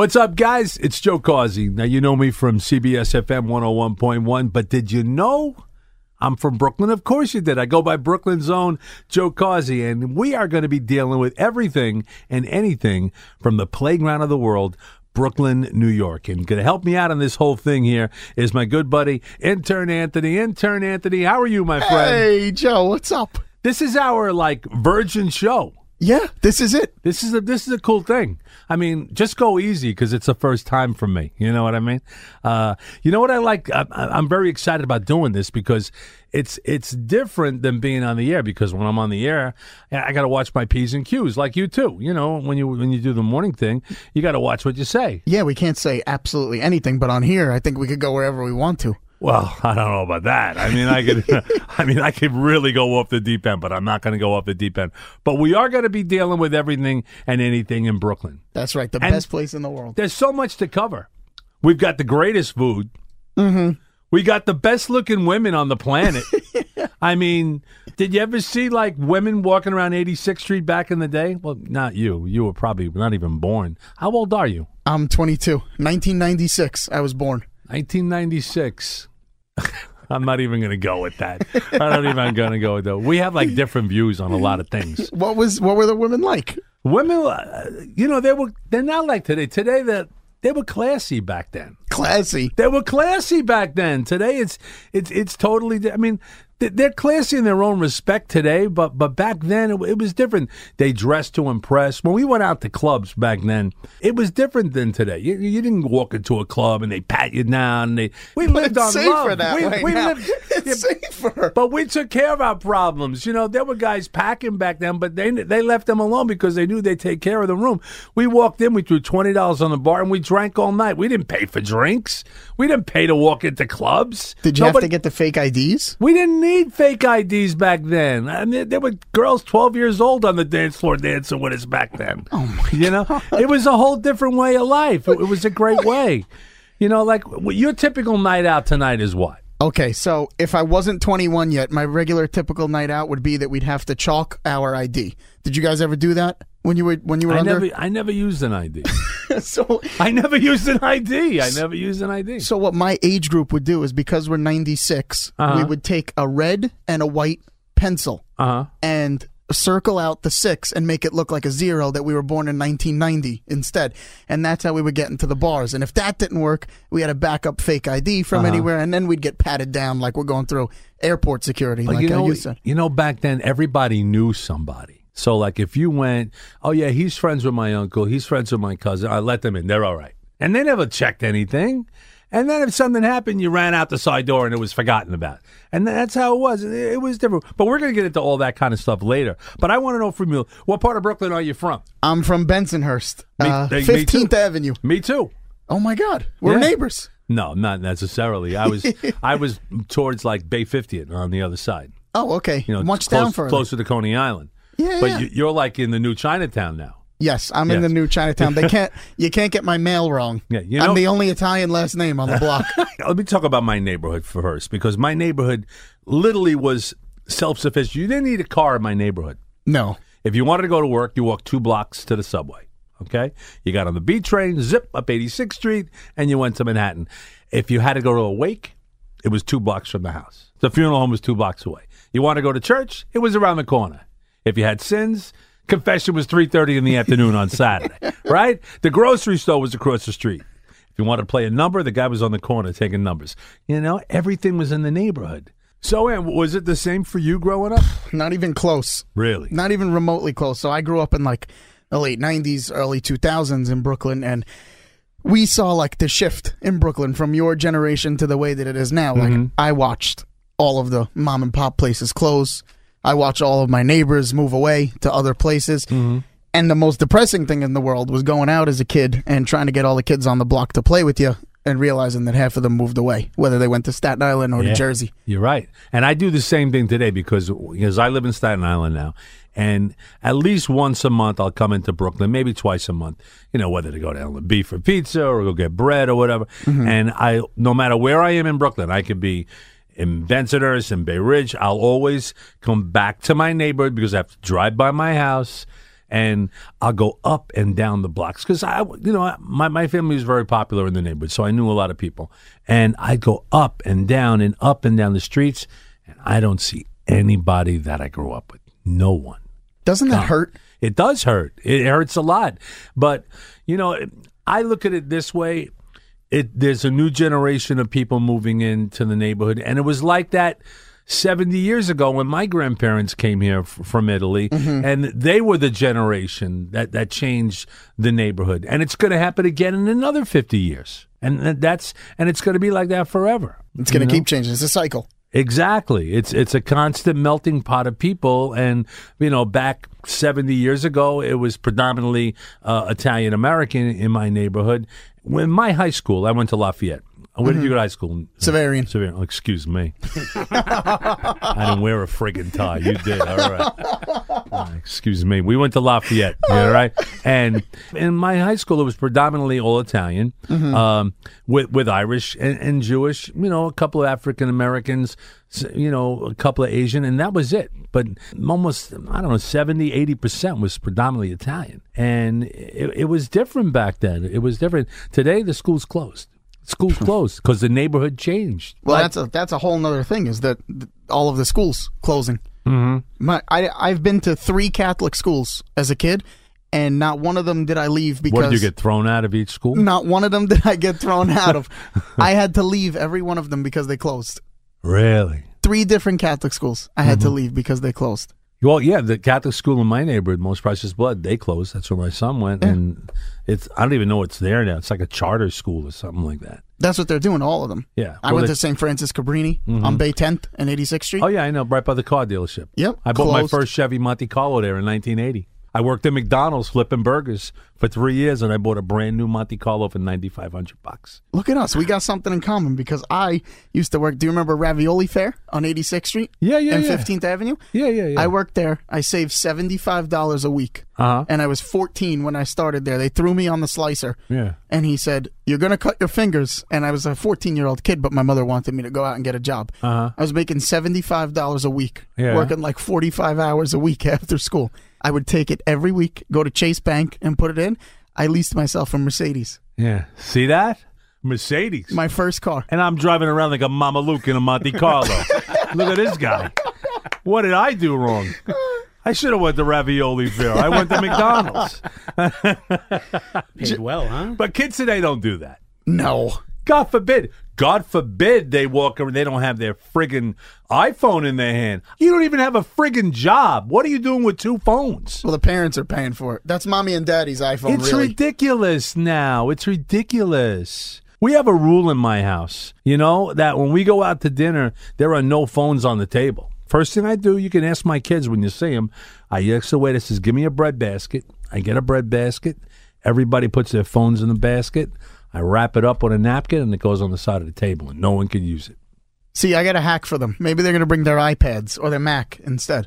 What's up, guys? It's Joe Causi. Now, you know me from CBS FM 101.1, but did you know I'm from Brooklyn? Of course you did. I go by Brooklyn's Own Joe Causi, and we are going to be dealing with everything and anything from the playground of the world. Brooklyn, New York. And going to help me out on this whole thing here is my good buddy, Intern Anthony. Intern Anthony, how are you, my friend? Hey, Joe, what's up? This is our like virgin show. Yeah, this is it. This is a this is a cool thing. I mean, just go easy because it's the first time for me. You know what I mean? Uh, you know what I like? I, I'm very excited about doing this because it's it's different than being on the air. Because when I'm on the air, I got to watch my p's and q's, like you too. You know, when you when you do the morning thing, you got to watch what you say. Yeah, we can't say absolutely anything, but on here, I think we could go wherever we want to. Well, I don't know about that. I mean, I could, I mean, I could really go off the deep end, but I'm not going to go off the deep end. But we are going to be dealing with everything and anything in Brooklyn. That's right, the And- best place in the world. There's so much to cover. We've got the greatest food. Mm-hmm. We got the best looking women on the planet. I mean, did you ever see like women walking around 86th Street back in the day? Well, not you. You were probably not even born. How old are you? I'm 22. 1996, I was born. 1996. I'm not even going to go with that. I'm not even going to go with that. We have like different views on a lot of things. What was what were the women like? Women, uh, you know, they were they're not like today. Today that they were classy back then. Classy. They were classy back then. Today it's it's it's totally. I mean, they're classy in their own respect today, but but back then it, it was different. They dressed to impress. When we went out to clubs back then, it was different than today. You, you didn't walk into a club and they pat you down. And they we lived It's on safer love. that we, way we now. lived. It's safer. But we took care of our problems. You know, there were guys packing back then, but they they left them alone because they knew they'd take care of the room. We walked in, we threw twenty dollars on the bar, and we drank all night. We didn't pay for drinks. We didn't pay to walk into clubs. Did you have to get the fake IDs? We didn't need fake IDs back then. I mean, there were girls twelve years old on the dance floor dancing with us back then. Oh my! You know, it was a whole different way of life. It, it was a great way. You know, like your typical night out tonight is what? Okay, so if I wasn't 21 yet, my regular typical night out would be that we'd have to chalk our ID. Did you guys ever do that when you were when you were I under? never, I never used an ID. so I never used an ID. I never used an ID. So what my age group would do is because we're 96, Uh-huh. we would take a red and a white pencil Uh huh. and circle out the 6 and make it look like a 0 that we were born in 1990 instead. And that's how we would get into the bars. And if that didn't work, we had a backup fake ID from Uh-huh. anywhere and then we'd get patted down like we're going through airport security like you know, you said. you know, back then everybody knew somebody. So, like, if you went, oh yeah, he's friends with my uncle, he's friends with my cousin, I let them in. They're all right, and they never checked anything. And then if something happened, you ran out the side door and it was forgotten about. And that's how it was. It, was different. But we're going to get into all that kind of stuff later. But I want to know from you, what part of Brooklyn are you from? I'm from Bensonhurst, Me- uh, they- me 15th Avenue. Me too. Oh my God, we're Yeah. neighbors. No, not necessarily. I was I was towards like Bay 50th on the other side. Oh, okay. You know, Much close, down further. closer to Coney Island. Yeah, But yeah. you, you're like in the new Chinatown now. Yes, I'm in Yes. the new Chinatown. They can't. You can't get my mail wrong. Yeah, you know- I'm the only Italian last name on the block. Let me talk about my neighborhood first because my neighborhood literally was self sufficient. You didn't need a car in my neighborhood. no, If you wanted to go to work, you walked two blocks to the subway. Okay? You got on the B train, zip up 86th Street, and you went to Manhattan. If you had to go to a wake, it was two blocks from the house. The funeral home was two blocks away. You want to go to church? It was around the corner. If you had sins, confession was 3.30 in the afternoon on Saturday, right? The grocery store was across the street. If you wanted to play a number, the guy was on the corner taking numbers. You know, everything was in the neighborhood. So, Ann, was it the same for you growing up? not even close. Really? Not even remotely close. So I grew up in like the late '90s, early 2000s in Brooklyn, and we saw like the shift in Brooklyn from your generation to the way that it is now. Like mm-hmm. I watched all of the mom and pop places close. I watched all of my neighbors move away to other places. Mm-hmm. And the most depressing thing in the world was going out as a kid and trying to get all the kids on the block to play with you and realizing that half of them moved away, whether they went to Staten Island or Yeah. to Jersey. You're right. And I do the same thing today because because I live in Staten Island now. And at least once a month, I'll come into Brooklyn, maybe twice a month, you know, whether to go down to L&B for pizza or go get bread or whatever. Mm-hmm. And I, no matter where I am in Brooklyn, I could be in Bensonhurst, in Bay Ridge. I'll always come back to my neighborhood because I have to drive by my house and I'll go up and down the blocks because I, you know, my my family was very popular in the neighborhood, so I knew a lot of people, and I go up and down and up and down the streets, and I don't see anybody that I grew up with. No one. Doesn't that hurt? It does hurt. It hurts a lot. But, you know, I look at it this way. It there's a new generation of people moving into the neighborhood and it was like that 70 years ago when my grandparents came here f- from Italy and they were the generation that that changed the neighborhood and it's going to happen again in another 50 years. And that's and it's going to be like that forever. It's going to keep changing. It's a cycle. Exactly. It's it's a constant melting pot of people, and you know, back seventy years ago, it was predominantly uh, Italian American in my neighborhood. When my high school, I went to Lafayette. Where did you go to high school? Xaverian. Xaverian. Oh, excuse me. I didn't wear a friggin' tie. You did. All right. Uh, excuse me. We went to Lafayette. All right. And in my high school, it was predominantly all Italian, um, with with Irish and, and Jewish. You know, a couple of African Americans. You know, a couple of Asian, and that was it. But almost, I don't know, 70, 80 percent was predominantly Italian, and it, it was different back then. It was different. Today, the school's closed. School's closed because the neighborhood changed. Well, that's a that's a whole other thing. Is that th- all of the schools closing? Mm-hmm. My I I've been to three Catholic schools as a kid, and not one of them did I leave because What did you get thrown out of each school? not one of them did I get thrown out of. I had to leave every one of them because they closed. Really? Three different Catholic schools I had Mm-hmm. to leave because they closed. Well, yeah, the Catholic school in my neighborhood, Most Precious Blood, they closed. That's where my son went, and it's I don't even know what's there now. It's like a charter school or something like that. That's what they're doing. All of them. Yeah. I Well, went they- to St. Francis Cabrini mm-hmm. on Bay 10th and 86th Street. Oh yeah, I know, right by the car dealership. Yep, I bought my first Chevy Monte Carlo there in 1980. I worked at McDonald's flipping burgers for three years, and I bought a brand new Monte Carlo for 9,500 bucks. Look at us. We got something in common because I used to work. Do you remember Ravioli Fair on 86th Street? Yeah, yeah, and yeah. 15th Avenue? Yeah, yeah, yeah. I worked there. I saved $75 a week. Uh-huh. And I was 14 when I started there. They threw me on the slicer. Yeah. And he said, You're going to cut your fingers. And I was a 14 year old kid, but my mother wanted me to go out and get a job. Uh-huh. I was making $75 a week, Yeah. working like 45 hours a week after school. I would take it every week, go to Chase Bank and put it in. I leased myself a Mercedes, Yeah. See that? Mercedes. my first car. and I'm driving around like a Mama Luke in a Monte Carlo. Look at this guy. What did I do wrong? I should have went to Ravioli Fair. I went to McDonald's. Paid well, huh? But kids today don't do that. No. God forbid. God forbid they walk around. They don't have their friggin' iPhone in their hand. You don't even have a friggin' job. What are you doing with two phones? Well, the parents are paying for it. That's mommy and daddy's iPhone, It's really. ridiculous now. It's ridiculous. We have a rule in my house, you know, that when we go out to dinner, there are no phones on the table. First thing I do, you can ask my kids when you see them. I ask the waiter, says, "Give me a bread basket." I get a bread basket. Everybody puts their phones in the basket. I wrap it up with a napkin, and it goes on the side of the table, and no one can use it. See, I got a hack for them. Maybe they're going to bring their iPads or their Mac instead.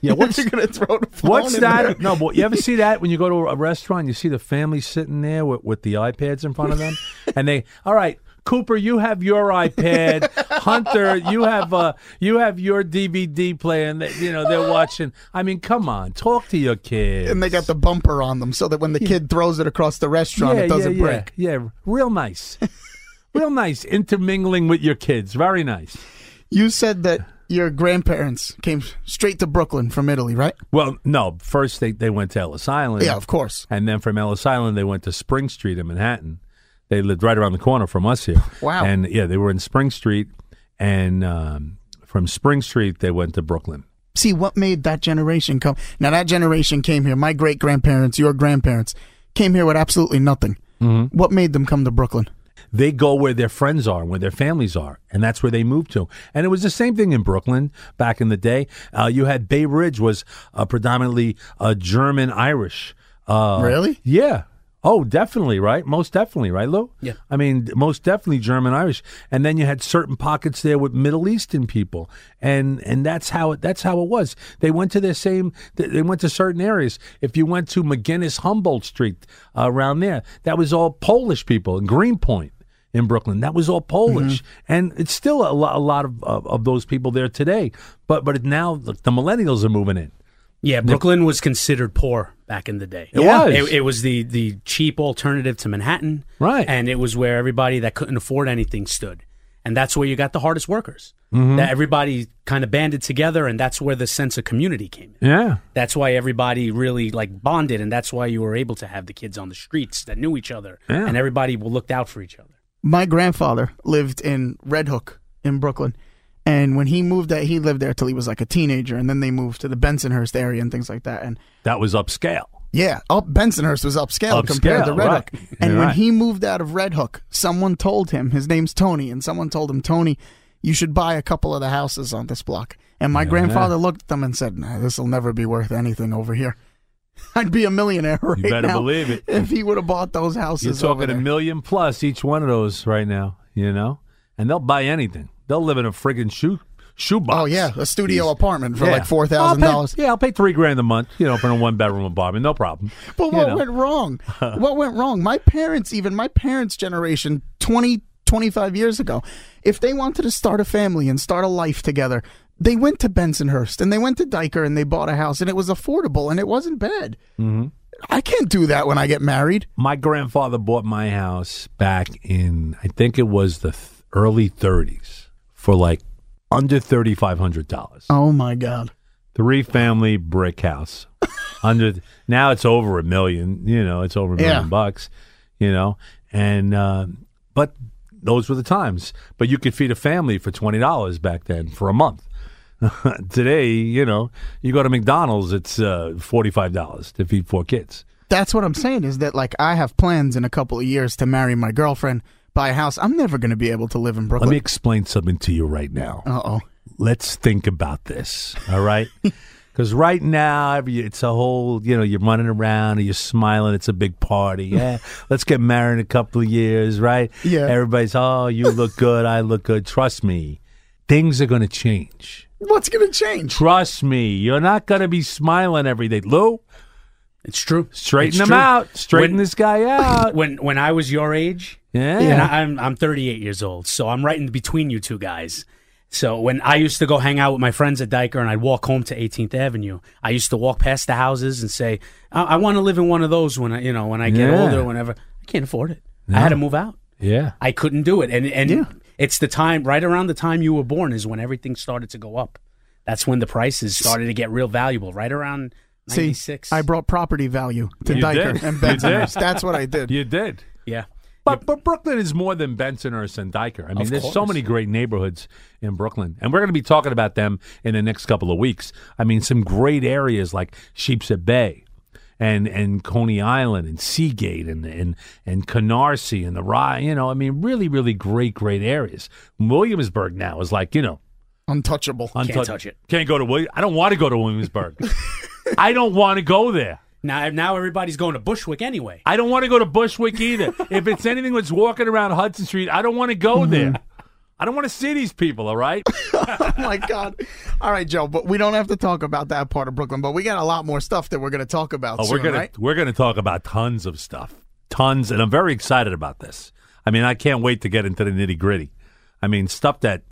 Yeah, what's going to throw What's that? No, but you ever see that when you go to a restaurant, you see the family sitting there with, with the iPads in front of them, and they, all right, Cooper, you have your iPad. Hunter, you have uh, you have your DVD player, and they, you know they're watching. I mean, come on, talk to your kids. And they got the bumper on them so that when the kid throws it across the restaurant, yeah, it doesn't yeah, break. Yeah, yeah, real nice, real nice intermingling with your kids. Very nice. You said that your grandparents came straight to Brooklyn from Italy, right? Well, no, first they they went to Ellis Island. Yeah, of course. And then from Ellis Island, they went to Spring Street in Manhattan. They lived right around the corner from us here. Wow. And yeah, they were in Spring Street. And um, from Spring Street, they went to Brooklyn. See, what made that generation come? Now, that generation came here. My great grandparents, your grandparents, came here with absolutely nothing. Mm-hmm. What made them come to Brooklyn? They go where their friends are, where their families are, and that's where they moved to. And it was the same thing in Brooklyn back in the day. Uh, you had Bay Ridge was uh, predominantly uh, German Irish. Uh, Really? Yeah. Oh, definitely, right? Most definitely, right, Lou? Yeah. I mean, most definitely German Irish, and then you had certain pockets there with Middle Eastern people, and and that's how it that's how it was. They went to their same. They went to certain areas. If you went to McGuinness Humboldt Street uh, around there, that was all Polish people in Greenpoint in Brooklyn. That was all Polish, and it's still a lot, a lot of, of of those people there today. But but now the, the millennials are moving in. Yeah, Brooklyn was considered poor back in the day. It was. It, it was the the cheap alternative to Manhattan, Right. And it was where everybody that couldn't afford anything stood, and that's where you got the hardest workers. Mm-hmm. That everybody kind of banded together, and that's where the sense of community came in. Yeah. That's why everybody really like bonded, and that's why you were able to have the kids on the streets that knew each other, Yeah. and everybody looked out for each other. My grandfather lived in Red Hook in Brooklyn. And when he moved there, he lived there till he was like a teenager. And then they moved to the Bensonhurst area and things like that. And That was upscale. yeah, up Bensonhurst was upscale, Upscale, compared to Red right. Hook. And You're when right. he moved out of Red Hook, someone told him his name's Tony, and someone told him, Tony, you should buy a couple of the houses on this block. And my grandfather looked at them and said, Nah, this will never be worth anything over here. I'd be a millionaire right You better now believe it. if he would have bought those houses. You're talking a million plus each one of those right now, you know? And they'll buy anything. They'll live in a friggin' shoe shoebox. Oh yeah, a studio apartment for Yeah. like four thousand dollars. Yeah, I'll pay three grand a month, you know, for a one bedroom apartment. No problem. But You what know. went wrong? what went wrong? My parents, even my parents' generation, 20, 25 years ago, if they wanted to start a family and start a life together, they went to Bensonhurst and they went to Dyker and they bought a house and it was affordable and it wasn't bad. Mm-hmm. I can't do that when I get married. My grandfather bought my house back in, I think it was the th- early 30s for like under $3,500. Oh my God. Three family brick house. under now it's over a million. You know, it's over a million Yeah. bucks. You know, and uh, but those were the times. But you could feed a family for twenty dollars back then for a month. Today, you know, you go to McDonald's, it's uh, forty five dollars to feed four kids. That's what I'm saying is that like I have plans in a couple of years to marry my girlfriend, buy a house. I'm never going to be able to live in Brooklyn. Let me explain something to you right now. uh oh. let's think about this, all right? Because right now, it's a whole, you know, you're running around and you're smiling. It's a big party. Yeah, let's get married in a couple of years, right? Yeah. Everybody's, oh, you look good. I look good. Trust me, things are going to change. What's going to change? Trust me, you're not going to be smiling every day. Lou, It's true. straighten It's him true. out. Straighten When- this guy out. When when I was your age, Yeah. and I, I'm I'm 38 years old, so I'm right in between you two guys. So when I used to go hang out with my friends at Dyker and I'd walk home to 18th Avenue, I used to walk past the houses and say, "I, I want to live in one of those when I, you know, when I get Yeah. older. Whenever I can't afford it, I had to move out. Yeah. I couldn't do it, and and Yeah. it's the time right around the time you were born is when everything started to go up. That's when the prices started to get real valuable. Right around See, I brought property value to You Dyker did. and You. Bensonhurst. That's what I did. You did. yeah. But, but Brooklyn is more than Bensonhurst and Dyker. I mean, Of there's so course. many great neighborhoods in Brooklyn, and we're going to be talking about them in the next couple of weeks. I mean, some great areas like Sheepshead Bay, and and Coney Island and Seagate and and and Canarsie and the Rye. You know, I mean, really, really great, great areas. Williamsburg now is like you know, Untouchable. untouch- touch it. Can't go to William. I don't want to go to Williamsburg. I don't want to go there. Now now everybody's going to Bushwick anyway. I don't want to go to Bushwick either. if it's anything that's walking around Hudson Street, I don't want to go mm-hmm. there. I don't want to see these people, all right? oh my God. All right, Joe, but we don't have to talk about that part of Brooklyn, but we got a lot more stuff that we're going to talk about Oh, soon, we're gonna right? we're gonna talk about tons of stuff, tons, and I'm very excited about this. I mean, I can't wait to get into the nitty gritty. I mean, stuff that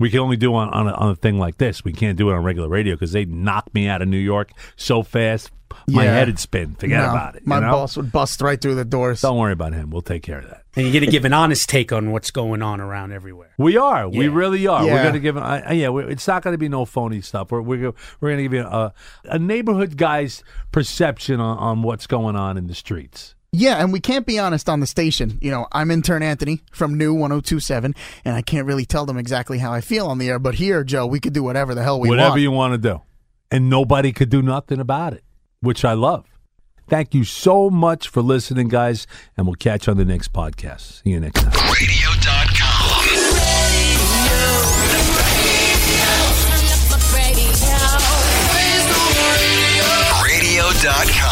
we can only do on on a, on a thing like this. We can't do it on regular radio because they'd knock me out of New York so fast, my Yeah. head would spin. Forget No, about it. My know? boss would bust right through the doors. Don't worry about him. We'll take care of that. And you got to give an honest take on what's going on around everywhere. We are. We Yeah. really are. We're Yeah. going to give. Uh, yeah, we're, it's not going to be no phony stuff. We're we're, go- we're going to give you a, a neighborhood guy's perception on, on what's going on in the streets. Yeah, and we can't be honest on the station. You know, I'm intern Anthony from New 1027, and I can't really tell them exactly how I feel on the air. But here, Joe, we could do whatever the hell we whatever want. Whatever you want to do. And nobody could do nothing about it, which I love. Thank you so much for listening, guys, and we'll catch you on the next podcast. See you next time. Radio.com. Radio. Radio.